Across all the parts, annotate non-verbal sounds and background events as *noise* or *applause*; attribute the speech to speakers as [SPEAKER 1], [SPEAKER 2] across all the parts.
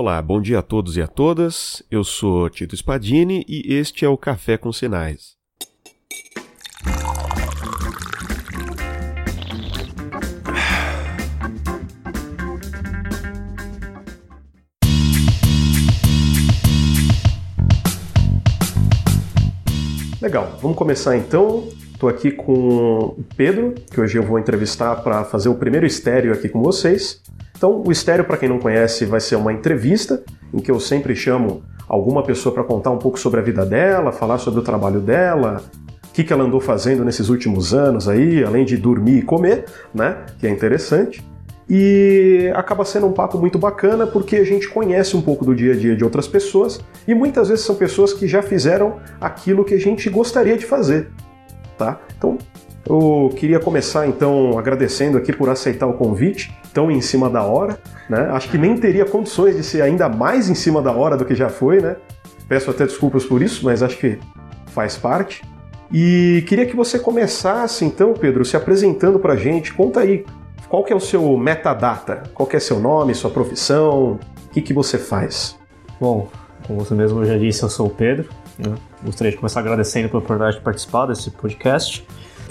[SPEAKER 1] Olá, bom dia a todos e a todas. Eu sou Tito Spadini e este é o Café com Sinais. Legal, vamos começar então. Estou aqui com o Pedro, que hoje eu vou entrevistar para fazer o primeiro estéreo aqui com vocês. Então, o estéreo, para quem não conhece, vai ser uma entrevista em que eu sempre chamo alguma pessoa para contar um pouco sobre a vida dela, falar sobre o trabalho dela, o que, que ela andou fazendo nesses últimos anos aí, além de dormir e comer, né? Que é interessante. E acaba sendo um papo muito bacana porque a gente conhece um pouco do dia a dia de outras pessoas e muitas vezes são pessoas que já fizeram aquilo que a gente gostaria de fazer, tá? Então, eu queria começar então agradecendo aqui por aceitar o convite, tão em cima da hora, né? Acho que nem teria condições de ser ainda mais em cima da hora do que já foi, né? Peço até desculpas por isso, mas acho que faz parte. E queria que você começasse então, Pedro, se apresentando pra gente. Conta aí, qual que é o seu metadata? Qual que é seu nome, sua profissão? O que, que você faz?
[SPEAKER 2] Bom, como você mesmo já disse, eu sou o Pedro. Né? Gostaria de começar agradecendo pela oportunidade de participar desse podcast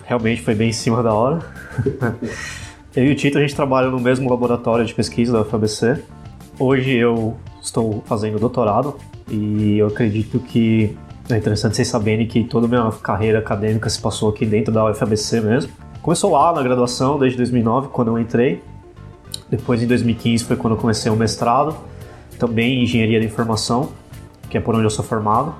[SPEAKER 2] realmente foi bem em cima da hora. *laughs* eu e o Tito, a gente trabalha no mesmo laboratório de pesquisa da UFABC. Hoje eu estou fazendo doutorado e eu acredito que é interessante vocês saberem que toda a minha carreira acadêmica se passou aqui dentro da UFABC mesmo. Começou lá na graduação, desde 2009, quando eu entrei. Depois, em 2015, foi quando eu comecei o mestrado, também em Engenharia de Informação, que é por onde eu sou formado.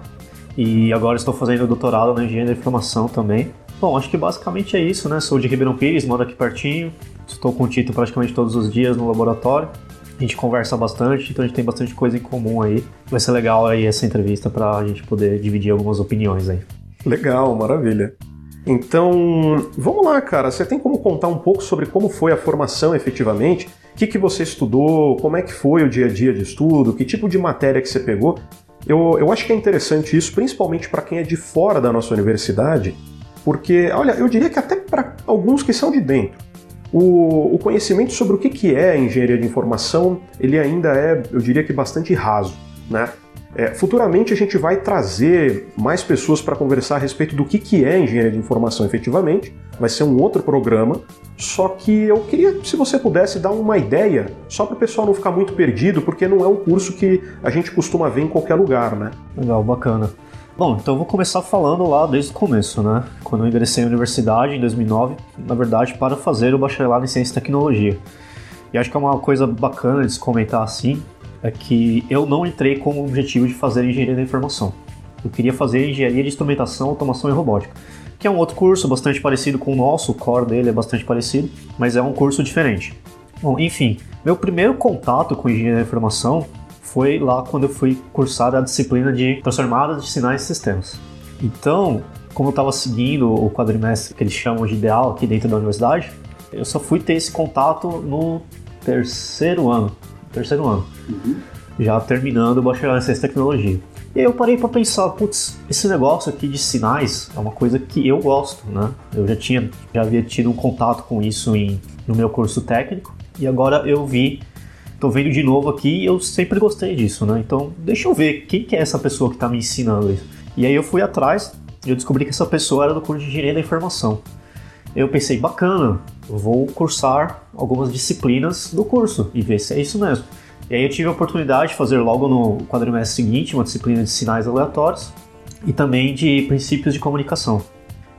[SPEAKER 2] E agora estou fazendo doutorado na Engenharia de Informação também. Bom, acho que basicamente é isso, né? Sou de Ribeirão Pires, moro aqui pertinho. Estou com o Tito praticamente todos os dias no laboratório. A gente conversa bastante, então a gente tem bastante coisa em comum aí. Vai ser legal aí essa entrevista para a gente poder dividir algumas opiniões aí.
[SPEAKER 1] Legal, maravilha. Então, vamos lá, cara. Você tem como contar um pouco sobre como foi a formação efetivamente? O que, que você estudou? Como é que foi o dia a dia de estudo? Que tipo de matéria que você pegou? Eu, eu acho que é interessante isso, principalmente para quem é de fora da nossa universidade, porque, olha, eu diria que até para alguns que são de dentro, o, o, conhecimento sobre o que, que é engenharia de informação, ele ainda é, eu diria que bastante raso, né? É, futuramente a gente vai trazer mais pessoas para conversar a respeito do que, que é engenharia de informação efetivamente. Vai ser um outro programa. Só que eu queria, se você pudesse, dar uma ideia, só para o pessoal não ficar muito perdido, porque não é um curso que a gente costuma ver em qualquer lugar, né?
[SPEAKER 2] Legal, bacana. Bom, então vou começar falando lá desde o começo, né? Quando eu ingressei na universidade em 2009, na verdade, para fazer o bacharelado em Ciência e Tecnologia. E acho que é uma coisa bacana de se comentar assim, é que eu não entrei com o objetivo de fazer engenharia da informação. Eu queria fazer engenharia de instrumentação, automação e robótica, que é um outro curso bastante parecido com o nosso, o core dele é bastante parecido, mas é um curso diferente. Bom, enfim, meu primeiro contato com engenharia da informação foi lá quando eu fui cursar a disciplina de transformadas de sinais e sistemas. Então, como eu estava seguindo o quadrimestre que eles chamam de ideal aqui dentro da universidade, eu só fui ter esse contato no terceiro ano. Terceiro ano. Uhum. Já terminando o bacharelado em ciência e tecnologia. E aí eu parei para pensar, putz, esse negócio aqui de sinais é uma coisa que eu gosto, né? Eu já tinha, já havia tido um contato com isso em, no meu curso técnico e agora eu vi tô vendo de novo aqui e eu sempre gostei disso, né? Então, deixa eu ver quem que é essa pessoa que está me ensinando isso. E aí eu fui atrás e eu descobri que essa pessoa era do curso de Engenharia da Informação. Eu pensei, bacana, vou cursar algumas disciplinas do curso e ver se é isso mesmo. E aí eu tive a oportunidade de fazer logo no quadrimestre seguinte uma disciplina de sinais aleatórios e também de princípios de comunicação.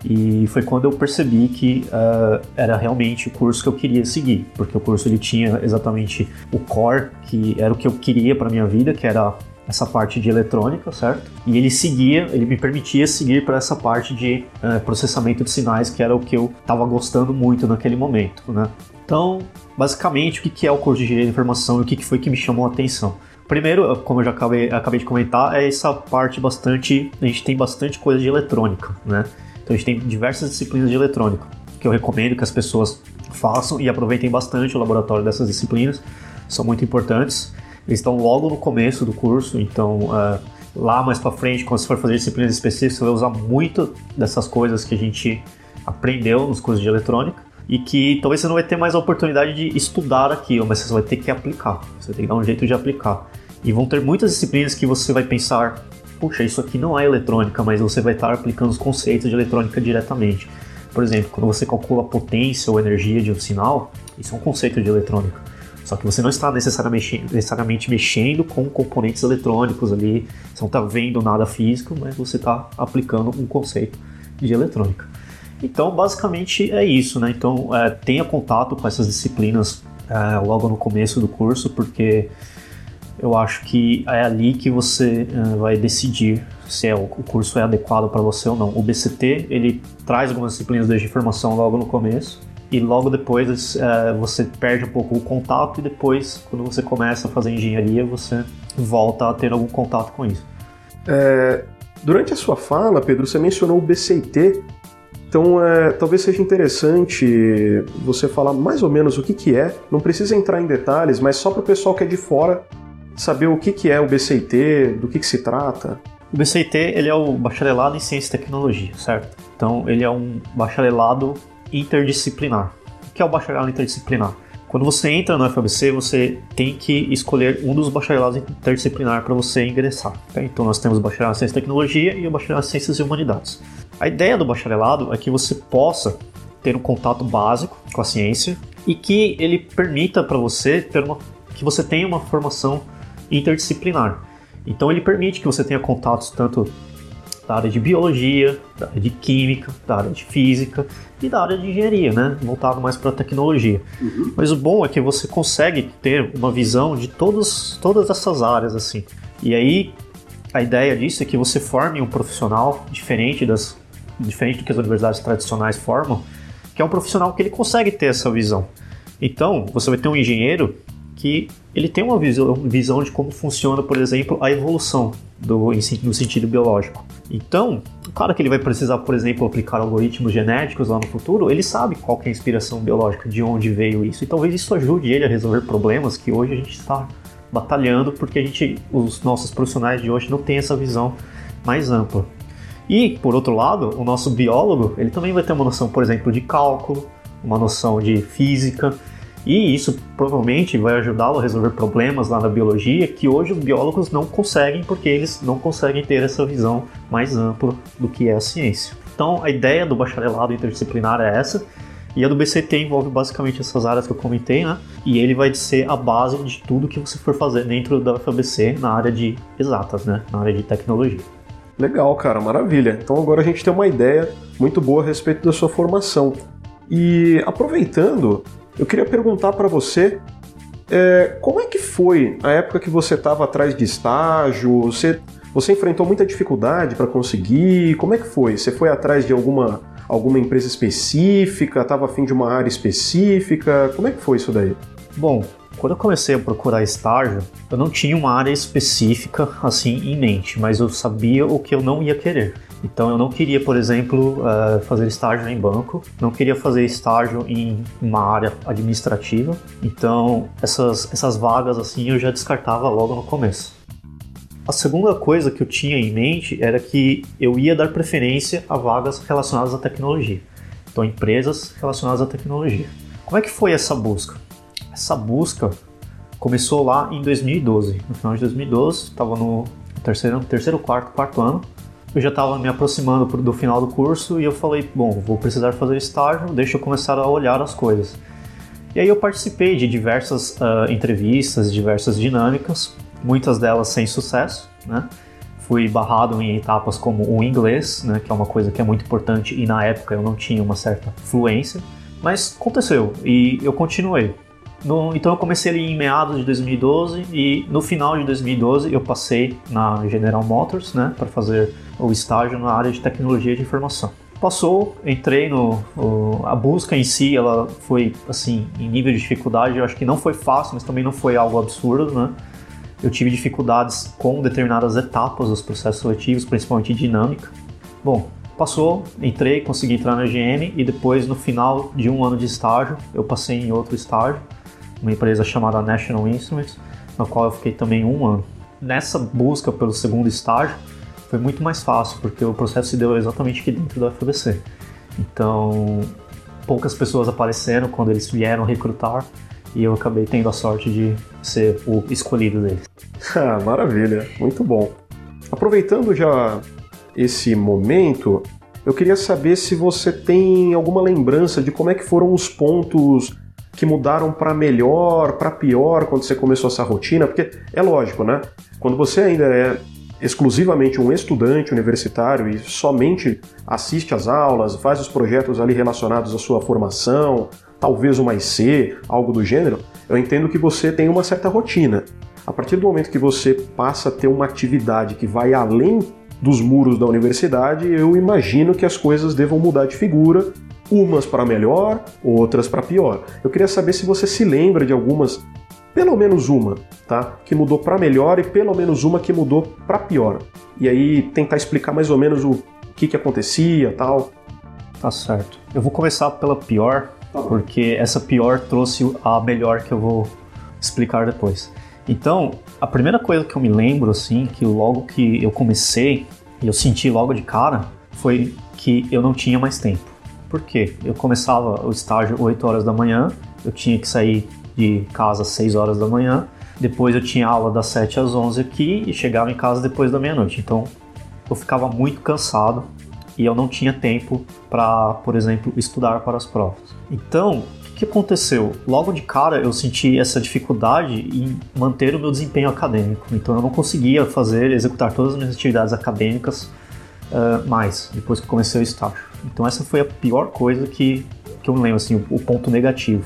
[SPEAKER 2] E foi quando eu percebi que uh, era realmente o curso que eu queria seguir, porque o curso ele tinha exatamente o core, que era o que eu queria para minha vida, que era essa parte de eletrônica, certo? E ele seguia, ele me permitia seguir para essa parte de uh, processamento de sinais, que era o que eu estava gostando muito naquele momento, né? Então, basicamente, o que é o curso de engenharia de informação e o que foi que me chamou a atenção? Primeiro, como eu já acabei, acabei de comentar, é essa parte bastante. A gente tem bastante coisa de eletrônica, né? Então a gente tem diversas disciplinas de eletrônica que eu recomendo que as pessoas façam e aproveitem bastante o laboratório dessas disciplinas, são muito importantes. Eles estão logo no começo do curso, então uh, lá mais para frente, quando você for fazer disciplinas específicas, você vai usar muito dessas coisas que a gente aprendeu nos cursos de eletrônica e que talvez você não vai ter mais a oportunidade de estudar aquilo, mas você vai ter que aplicar, você tem que dar um jeito de aplicar. E vão ter muitas disciplinas que você vai pensar, puxa, isso aqui não é eletrônica, mas você vai estar aplicando os conceitos de eletrônica diretamente. Por exemplo, quando você calcula a potência ou energia de um sinal, isso é um conceito de eletrônica. Só que você não está necessariamente, necessariamente mexendo com componentes eletrônicos ali, você não está vendo nada físico, mas você está aplicando um conceito de eletrônica. Então, basicamente é isso, né? Então, é, tenha contato com essas disciplinas é, logo no começo do curso, porque eu acho que é ali que você é, vai decidir se é, o curso é adequado para você ou não. O BCT ele traz algumas disciplinas de formação logo no começo e logo depois é, você perde um pouco o contato e depois quando você começa a fazer engenharia você volta a ter algum contato com isso.
[SPEAKER 1] É, durante a sua fala, Pedro, você mencionou o BCT. Então, é, talvez seja interessante você falar mais ou menos o que, que é. Não precisa entrar em detalhes, mas só para o pessoal que é de fora saber o que, que é o BCT, do que, que se trata.
[SPEAKER 2] O BCT ele é o bacharelado em ciência e tecnologia, certo? Então ele é um bacharelado interdisciplinar. O que é o bacharelado interdisciplinar? Quando você entra no FABC, você tem que escolher um dos bacharelados interdisciplinar para você ingressar. Tá? Então nós temos o bacharelado em ciência e tecnologia e o bacharelado em ciências e humanidades. A ideia do bacharelado é que você possa ter um contato básico com a ciência e que ele permita para você ter uma, que você tenha uma formação interdisciplinar. Então ele permite que você tenha contatos tanto da área de biologia, da área de química, da área de física e da área de engenharia, né? Voltado mais para a tecnologia. Uhum. Mas o bom é que você consegue ter uma visão de todos, todas essas áreas, assim. E aí, a ideia disso é que você forme um profissional diferente das diferente do que as universidades tradicionais formam, que é um profissional que ele consegue ter essa visão. Então, você vai ter um engenheiro que ele tem uma visão, de como funciona, por exemplo, a evolução do, no sentido biológico. Então, claro que ele vai precisar, por exemplo, aplicar algoritmos genéticos lá no futuro, ele sabe qual é a inspiração biológica, de onde veio isso, e talvez isso ajude ele a resolver problemas que hoje a gente está batalhando, porque a gente, os nossos profissionais de hoje não têm essa visão mais ampla. E, por outro lado, o nosso biólogo, ele também vai ter uma noção, por exemplo, de cálculo, uma noção de física, e isso provavelmente vai ajudá-lo a resolver problemas lá na biologia que hoje os biólogos não conseguem porque eles não conseguem ter essa visão mais ampla do que é a ciência. Então a ideia do bacharelado interdisciplinar é essa. E a do BCT envolve basicamente essas áreas que eu comentei, né? E ele vai ser a base de tudo que você for fazer dentro da UFABC na área de exatas, né? Na área de tecnologia.
[SPEAKER 1] Legal, cara, maravilha. Então agora a gente tem uma ideia muito boa a respeito da sua formação. E aproveitando, eu queria perguntar para você é, como é que foi a época que você estava atrás de estágio? Você, você enfrentou muita dificuldade para conseguir? Como é que foi? Você foi atrás de alguma, alguma empresa específica? Estava afim de uma área específica? Como é que foi isso daí?
[SPEAKER 2] Bom, quando eu comecei a procurar estágio, eu não tinha uma área específica assim em mente, mas eu sabia o que eu não ia querer. Então eu não queria, por exemplo, uh, fazer estágio em banco, não queria fazer estágio em uma área administrativa. Então essas, essas vagas assim eu já descartava logo no começo. A segunda coisa que eu tinha em mente era que eu ia dar preferência a vagas relacionadas à tecnologia. Então empresas relacionadas à tecnologia. Como é que foi essa busca? Essa busca começou lá em 2012. No final de 2012, estava no terceiro, terceiro quarto, quarto ano eu já estava me aproximando do final do curso e eu falei, bom, vou precisar fazer estágio, deixa eu começar a olhar as coisas. E aí eu participei de diversas uh, entrevistas, diversas dinâmicas, muitas delas sem sucesso, né? Fui barrado em etapas como o inglês, né, que é uma coisa que é muito importante e na época eu não tinha uma certa fluência, mas aconteceu e eu continuei. No, então eu comecei ali em meados de 2012 e no final de 2012 eu passei na General Motors, né, para fazer o estágio na área de tecnologia de informação. Passou, entrei no a busca em si, ela foi assim em nível de dificuldade, eu acho que não foi fácil, mas também não foi algo absurdo, né? Eu tive dificuldades com determinadas etapas dos processos seletivos, principalmente dinâmica. Bom, passou, entrei, consegui entrar na GM e depois no final de um ano de estágio eu passei em outro estágio uma empresa chamada National Instruments, na qual eu fiquei também um ano. Nessa busca pelo segundo estágio, foi muito mais fácil, porque o processo se deu exatamente aqui dentro da FBC. Então, poucas pessoas apareceram quando eles vieram recrutar e eu acabei tendo a sorte de ser o escolhido deles. *laughs*
[SPEAKER 1] Ah, maravilha, muito bom. Aproveitando já esse momento, eu queria saber se você tem alguma lembrança de como é que foram os pontos que mudaram para melhor, para pior quando você começou essa rotina, porque é lógico, né? Quando você ainda é exclusivamente um estudante universitário e somente assiste às aulas, faz os projetos ali relacionados à sua formação, talvez uma IC, algo do gênero, eu entendo que você tem uma certa rotina. A partir do momento que você passa a ter uma atividade que vai além dos muros da universidade, eu imagino que as coisas devam mudar de figura, umas para melhor, outras para pior. Eu queria saber se você se lembra de algumas, pelo menos uma, tá, que mudou para melhor e pelo menos uma que mudou para pior. E aí tentar explicar mais ou menos o que que acontecia, tal.
[SPEAKER 2] Tá certo. Eu vou começar pela pior, tá porque essa pior trouxe a melhor que eu vou explicar depois. Então, a primeira coisa que eu me lembro, assim, que logo que eu comecei, e eu senti logo de cara, foi que eu não tinha mais tempo. Por quê? Eu começava o estágio 8 horas da manhã, eu tinha que sair de casa às 6 horas da manhã, depois eu tinha aula das 7 às 11 aqui e chegava em casa depois da meia-noite. Então, eu ficava muito cansado e eu não tinha tempo para, por exemplo, estudar para as provas. Então, que aconteceu? Logo de cara eu senti essa dificuldade em manter o meu desempenho acadêmico. Então eu não conseguia fazer, executar todas as minhas atividades acadêmicas uh, mais depois que comecei o estágio. Então essa foi a pior coisa que, que eu me lembro, assim, o, o ponto negativo.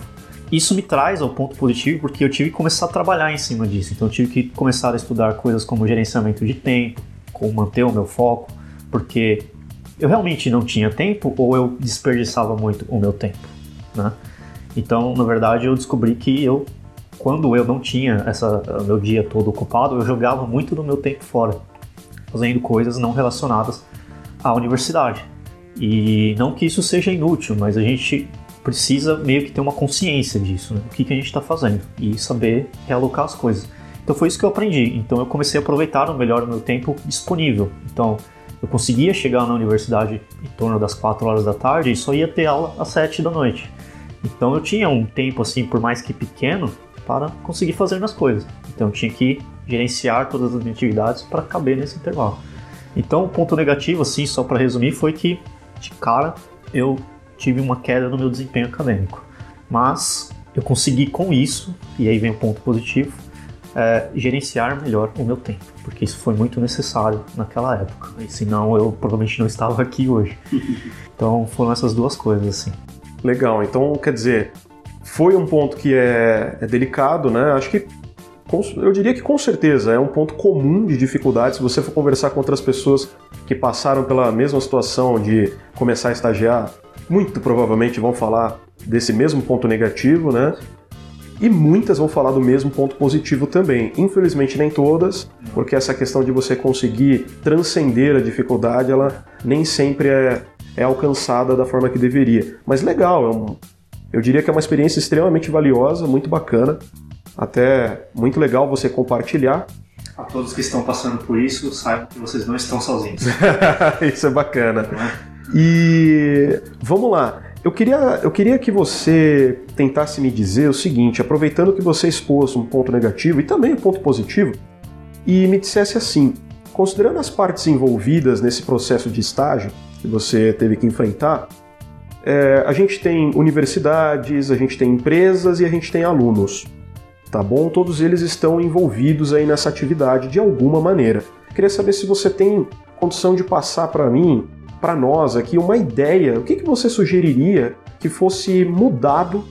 [SPEAKER 2] Isso me traz ao ponto positivo porque eu tive que começar a trabalhar em cima disso. Então eu tive que começar a estudar coisas como gerenciamento de tempo, como manter o meu foco, porque eu realmente não tinha tempo ou eu desperdiçava muito o meu tempo, né? Então, na verdade, eu descobri que eu, quando eu não tinha essa meu dia todo ocupado, eu jogava muito do meu tempo fora, fazendo coisas não relacionadas à universidade. E não que isso seja inútil, mas a gente precisa meio que ter uma consciência disso, né? o que, que a gente está fazendo e saber realocar as coisas. Então foi isso que eu aprendi. Então eu comecei a aproveitar o melhor o meu tempo disponível. Então eu conseguia chegar na universidade em torno das 4 horas da tarde e só ia ter aula às 7 da noite. Então eu tinha um tempo assim, por mais que pequeno, para conseguir fazer minhas coisas. Então eu tinha que gerenciar todas as minhas atividades para caber nesse intervalo. Então o ponto negativo, assim, só para resumir, foi que de cara eu tive uma queda no meu desempenho acadêmico. Mas eu consegui com isso, e aí vem o ponto positivo, é, gerenciar melhor o meu tempo, porque isso foi muito necessário naquela época. E senão eu provavelmente não estava aqui hoje. *laughs* Então foram essas duas coisas assim.
[SPEAKER 1] Legal, então quer dizer, foi um ponto que é, é delicado, né? Acho que eu diria que com certeza é um ponto comum de dificuldade. Se você for conversar com outras pessoas que passaram pela mesma situação de começar a estagiar, muito provavelmente vão falar desse mesmo ponto negativo, né? E muitas vão falar do mesmo ponto positivo também. Infelizmente nem todas, porque essa questão de você conseguir transcender a dificuldade, ela nem sempre é é alcançada da forma que deveria. Mas legal, é um, eu diria que é uma experiência extremamente valiosa, muito bacana, até muito legal você compartilhar.
[SPEAKER 2] A todos que estão passando por isso, saibam que vocês não estão sozinhos. *laughs*
[SPEAKER 1] isso é bacana. E vamos lá. Eu queria, eu queria que você tentasse me dizer o seguinte, aproveitando que você expôs um ponto negativo e também um ponto positivo, e me dissesse assim: considerando as partes envolvidas nesse processo de estágio, que você teve que enfrentar, é, a gente tem universidades, a gente tem empresas e a gente tem alunos, tá bom? Todos eles estão envolvidos aí nessa atividade de alguma maneira. Queria saber se você tem condição de passar para mim, para nós aqui, uma ideia. O que, que você sugeriria que fosse mudado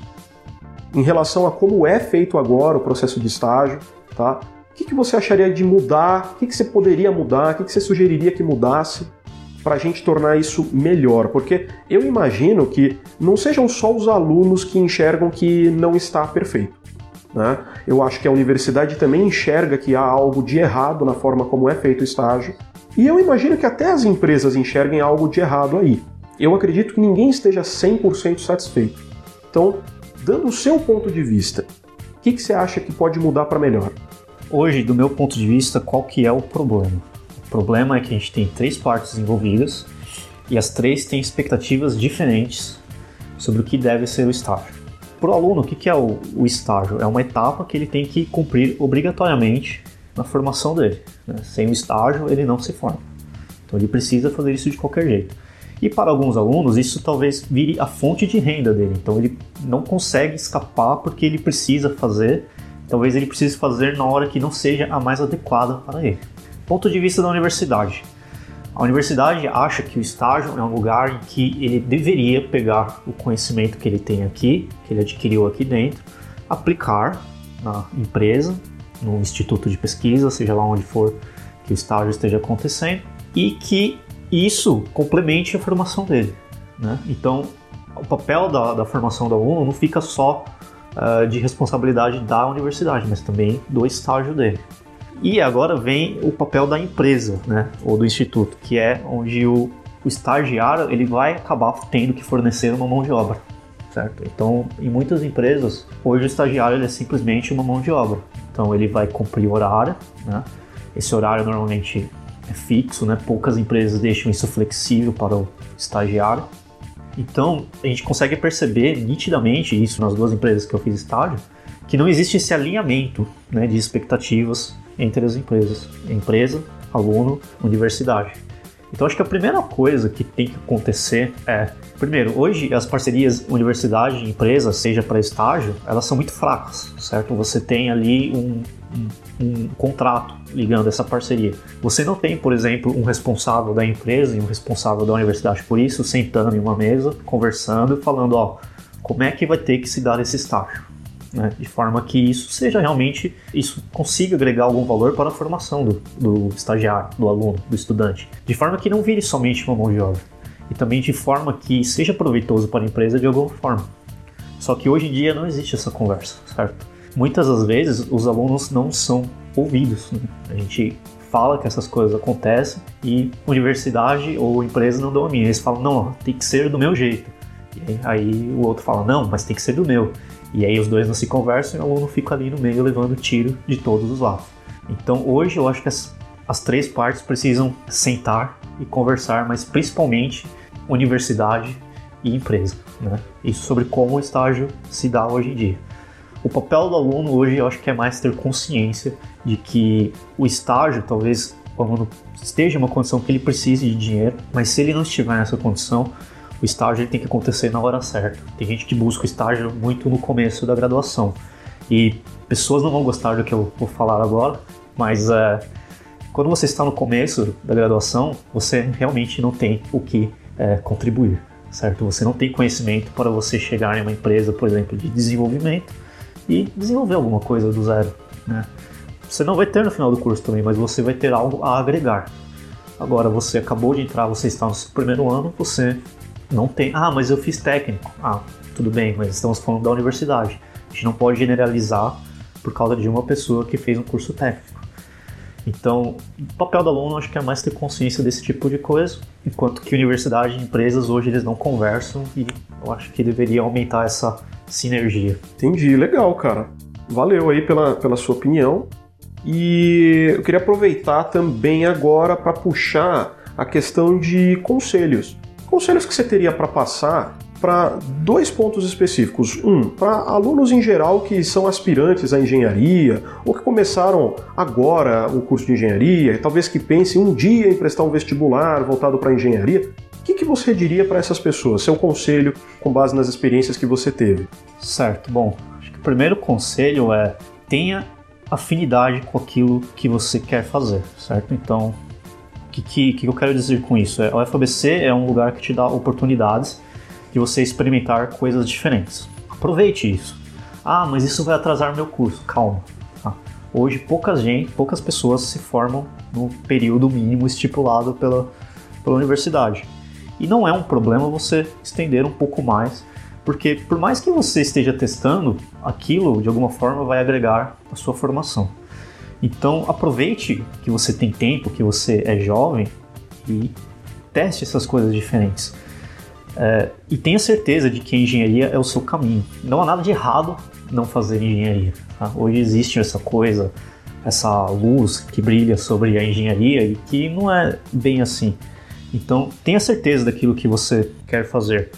[SPEAKER 1] em relação a como é feito agora o processo de estágio, tá? O que, que você acharia de mudar? O que, que você poderia mudar? O que, que você sugeriria que mudasse para a gente tornar isso melhor, porque eu imagino que não sejam só os alunos que enxergam que não está perfeito. Né? Eu acho que a universidade também enxerga que há algo de errado na forma como é feito o estágio, e eu imagino que até as empresas enxerguem algo de errado aí. Eu acredito que ninguém esteja 100% satisfeito. Então, dando o seu ponto de vista, o que, que você acha que pode mudar para melhor?
[SPEAKER 2] Hoje, do meu ponto de vista, qual que é o problema? problema é que a gente tem três partes envolvidas e as três têm expectativas diferentes sobre o que deve ser o estágio. Para o aluno, o que é o, o estágio? É uma etapa que ele tem que cumprir obrigatoriamente na formação dele. Né? Sem o estágio, ele não se forma. Então ele precisa fazer isso de qualquer jeito. E para alguns alunos, isso talvez vire a fonte de renda dele. Então ele não consegue escapar porque ele precisa fazer. Talvez ele precise fazer na hora que não seja a mais adequada para ele. Ponto de vista da universidade. A universidade acha que o estágio é um lugar em que ele deveria pegar o conhecimento que ele tem aqui, que ele adquiriu aqui dentro, aplicar na empresa, no instituto de pesquisa, seja lá onde for que o estágio esteja acontecendo, e que isso complemente a formação dele. Né? Então, o papel da, da, formação do aluno não fica só uh, de responsabilidade da universidade, mas também do estágio dele. E agora vem o papel da empresa, né, ou do instituto, que é onde o, o estagiário ele vai acabar tendo que fornecer uma mão de obra, certo? Então, em muitas empresas, hoje o estagiário ele é simplesmente uma mão de obra. Então, ele vai cumprir horário, né? Esse horário normalmente é fixo, né? Poucas empresas deixam isso flexível para o estagiário. Então, a gente consegue perceber nitidamente isso nas duas empresas que eu fiz estágio, que não existe esse alinhamento né, de expectativas entre as empresas. Empresa, aluno, universidade. Então acho que a primeira coisa que tem que acontecer é, primeiro, hoje as parcerias universidade empresa, seja para estágio, elas são muito fracas, certo? Você tem ali um, um, um, contrato ligando essa parceria. Você não tem, por exemplo, um responsável da empresa e um responsável da universidade por isso, sentando em uma mesa, conversando falando, ó, como é que vai ter que se dar esse estágio? Né? de forma que isso seja realmente, isso consiga agregar algum valor para a formação do, do estagiário, do aluno, do estudante, de forma que não vire somente uma mão de obra, e também de forma que seja proveitoso para a empresa de alguma forma. Só que hoje em dia não existe essa conversa, certo? Muitas das vezes os alunos não são ouvidos. Né? A gente fala que essas coisas acontecem e universidade ou empresa não dão a mim. Eles falam, não, tem que ser do meu jeito. E aí o outro fala, não, mas tem que ser do meu. E aí os dois não se conversam e o aluno fica ali no meio levando tiro de todos os lados. Então hoje eu acho que as, as três partes precisam sentar e conversar, mas principalmente universidade e empresa. Né? Isso sobre como o estágio se dá hoje em dia. O papel do aluno hoje eu acho que é mais ter consciência de que o estágio, talvez o aluno esteja em uma condição que ele precise de dinheiro, mas se ele não estiver nessa condição, o estágio tem que acontecer na hora certa. Tem gente que busca o estágio muito no começo da graduação. E pessoas não vão gostar do que eu vou falar agora, mas é, quando você está no começo da graduação, você realmente não tem o que é, contribuir, certo? Você não tem conhecimento para você chegar em uma empresa, por exemplo, de desenvolvimento e desenvolver alguma coisa do zero, né? Você não vai ter no final do curso também, mas você vai ter algo a agregar. Agora, você acabou de entrar, você está no seu primeiro ano, você não tem. Ah, mas eu fiz técnico. Ah, tudo bem, mas estamos falando da universidade. A gente não pode generalizar por causa de uma pessoa que fez um curso técnico. Então, o papel do aluno acho que é mais ter consciência desse tipo de coisa, enquanto que universidade e empresas hoje eles não conversam e eu acho que deveria aumentar essa sinergia.
[SPEAKER 1] Entendi, legal, cara. Valeu aí pela, pela sua opinião. E eu queria aproveitar também agora para puxar a questão de conselhos. Conselhos que você teria para passar para dois pontos específicos. Um, para alunos em geral que são aspirantes à engenharia ou que começaram agora o curso de engenharia, talvez que pensem um dia em prestar um vestibular voltado para engenharia. O que, que você diria para essas pessoas? Seu conselho com base nas experiências que você teve?
[SPEAKER 2] Certo, bom, acho que o primeiro conselho é tenha afinidade com aquilo que você quer fazer, certo? Então, que, que, que eu quero dizer com isso? É, o FABC é um lugar que te dá oportunidades de você experimentar coisas diferentes. Aproveite isso. Ah, mas isso vai atrasar meu curso. Calma. Tá? Hoje poucas gente, poucas pessoas se formam no período mínimo estipulado pela, pela universidade. E não é um problema você estender um pouco mais, porque por mais que você esteja testando, aquilo de alguma forma vai agregar a sua formação. Então aproveite que você tem tempo, que você é jovem e teste essas coisas diferentes. É, e tenha certeza de que a engenharia é o seu caminho. Não há nada de errado não fazer engenharia. Tá? Hoje existe essa coisa, essa luz que brilha sobre a engenharia e que não é bem assim. Então tenha certeza daquilo que você quer fazer.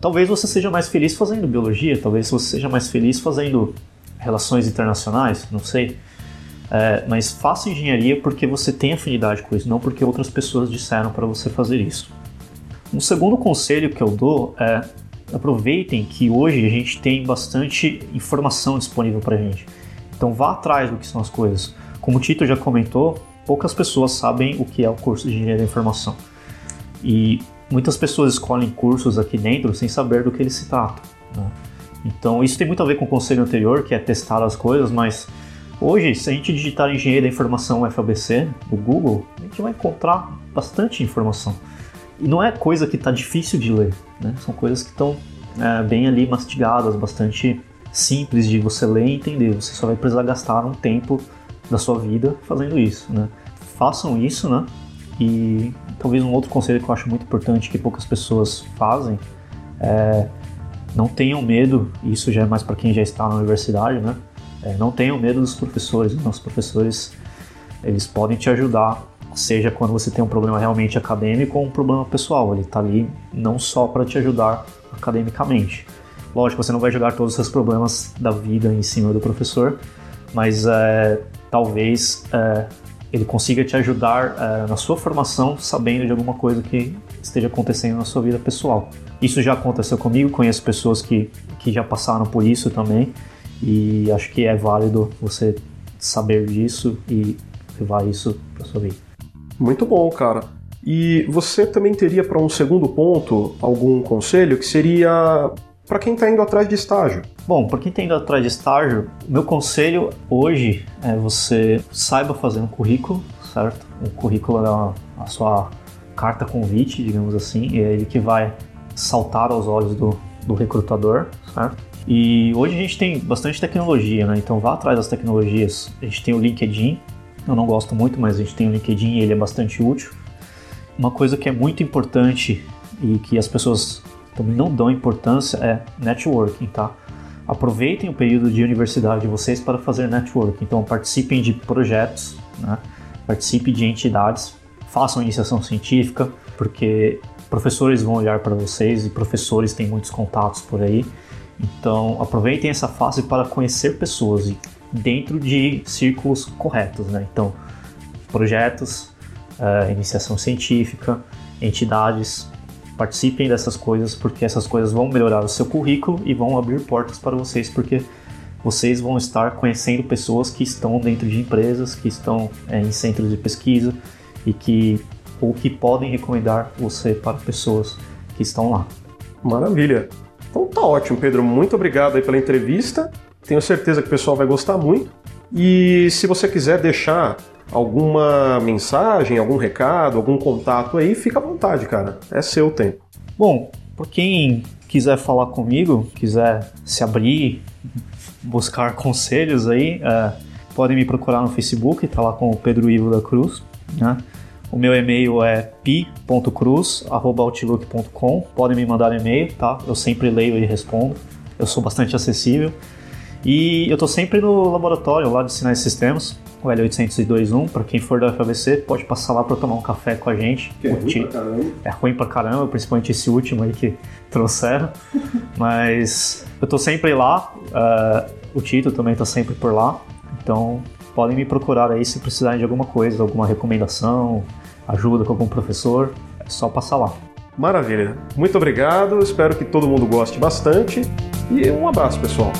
[SPEAKER 2] Talvez você seja mais feliz fazendo biologia, talvez você seja mais feliz fazendo relações internacionais, não sei. É, mas faça engenharia porque você tem afinidade com isso, não porque outras pessoas disseram para você fazer isso. Um segundo conselho que eu dou é aproveitem que hoje a gente tem bastante informação disponível para gente. Então vá atrás do que são as coisas. Como o Tito já comentou, poucas pessoas sabem o que é o curso de engenharia da informação. E muitas pessoas escolhem cursos aqui dentro sem saber do que eles se tratam. Né? Então isso tem muito a ver com o conselho anterior, que é testar as coisas, mas hoje, se a gente digitar engenharia da informação FABC no Google, a gente vai encontrar bastante informação. E não é coisa que está difícil de ler, né? são coisas que estão é, bem ali mastigadas, bastante simples de você ler e entender. Você só vai precisar gastar um tempo da sua vida fazendo isso. Né? Façam isso, né? E talvez um outro conselho que eu acho muito importante que poucas pessoas fazem é não tenham medo, isso já é mais para quem já está na universidade, né? É, não tenham medo dos professores. Os nossos professores, eles podem te ajudar, seja quando você tem um problema realmente acadêmico ou um problema pessoal. Ele está ali não só para te ajudar academicamente. Lógico, você não vai jogar todos os seus problemas da vida em cima do professor, mas é, talvez é, ele consiga te ajudar é, na sua formação sabendo de alguma coisa que esteja acontecendo na sua vida pessoal. Isso já aconteceu comigo, conheço pessoas que, que já passaram por isso também e acho que é válido você saber disso e levar isso para sua vida.
[SPEAKER 1] Muito bom, cara. E você também teria para um segundo ponto algum conselho que seria para quem está indo atrás de estágio?
[SPEAKER 2] Bom, para quem está indo atrás de estágio, meu conselho hoje é você saiba fazer um currículo, certo? Um currículo é a sua carta convite, digamos assim, é ele que vai saltar aos olhos do, do recrutador, certo? E hoje a gente tem bastante tecnologia, né? Então vá atrás das tecnologias. A gente tem o LinkedIn, eu não gosto muito, mas a gente tem o LinkedIn e ele é bastante útil. Uma coisa que é muito importante e que as pessoas também não dão importância é networking, tá? Aproveitem o período de universidade de vocês para fazer networking. Então participem de projetos, né? de entidades, façam iniciação científica, porque professores vão olhar para vocês e professores têm muitos contatos por aí. Então, aproveitem essa fase para conhecer pessoas dentro de círculos corretos, né? Então, projetos, uh, iniciação científica, entidades, participem dessas coisas porque essas coisas vão melhorar o seu currículo e vão abrir portas para vocês porque vocês vão estar conhecendo pessoas que estão dentro de empresas, que estão é, em centros de pesquisa e que ou que podem recomendar você para pessoas que estão lá.
[SPEAKER 1] Maravilha. Então tá ótimo, Pedro. Muito obrigado aí pela entrevista. Tenho certeza que o pessoal vai gostar muito. E se você quiser deixar alguma mensagem, algum recado, algum contato aí, fica à vontade, cara. É seu tempo.
[SPEAKER 2] Bom, por quem quiser falar comigo, quiser se abrir, buscar conselhos aí, é, podem me procurar no Facebook, tá lá com o Pedro Ivo da Cruz, né? O meu e-mail é pi.cruz.outlook.com. Podem me mandar e-mail, tá? Eu sempre leio e respondo. Eu sou bastante acessível. E eu estou sempre no laboratório lá de sinais e sistemas, o L802.1. Para quem for da FABC, pode passar lá para tomar um café com a gente.
[SPEAKER 1] Que é ruim pra caramba.
[SPEAKER 2] É ruim pra caramba, principalmente esse último aí que trouxeram. *laughs* Mas eu estou sempre lá. Uh, o Tito também está sempre por lá. Então podem me procurar aí se precisarem de alguma coisa, alguma recomendação, ajuda com algum professor, é só passar lá.
[SPEAKER 1] Maravilha. Muito obrigado, espero que todo mundo goste bastante e um abraço, pessoal.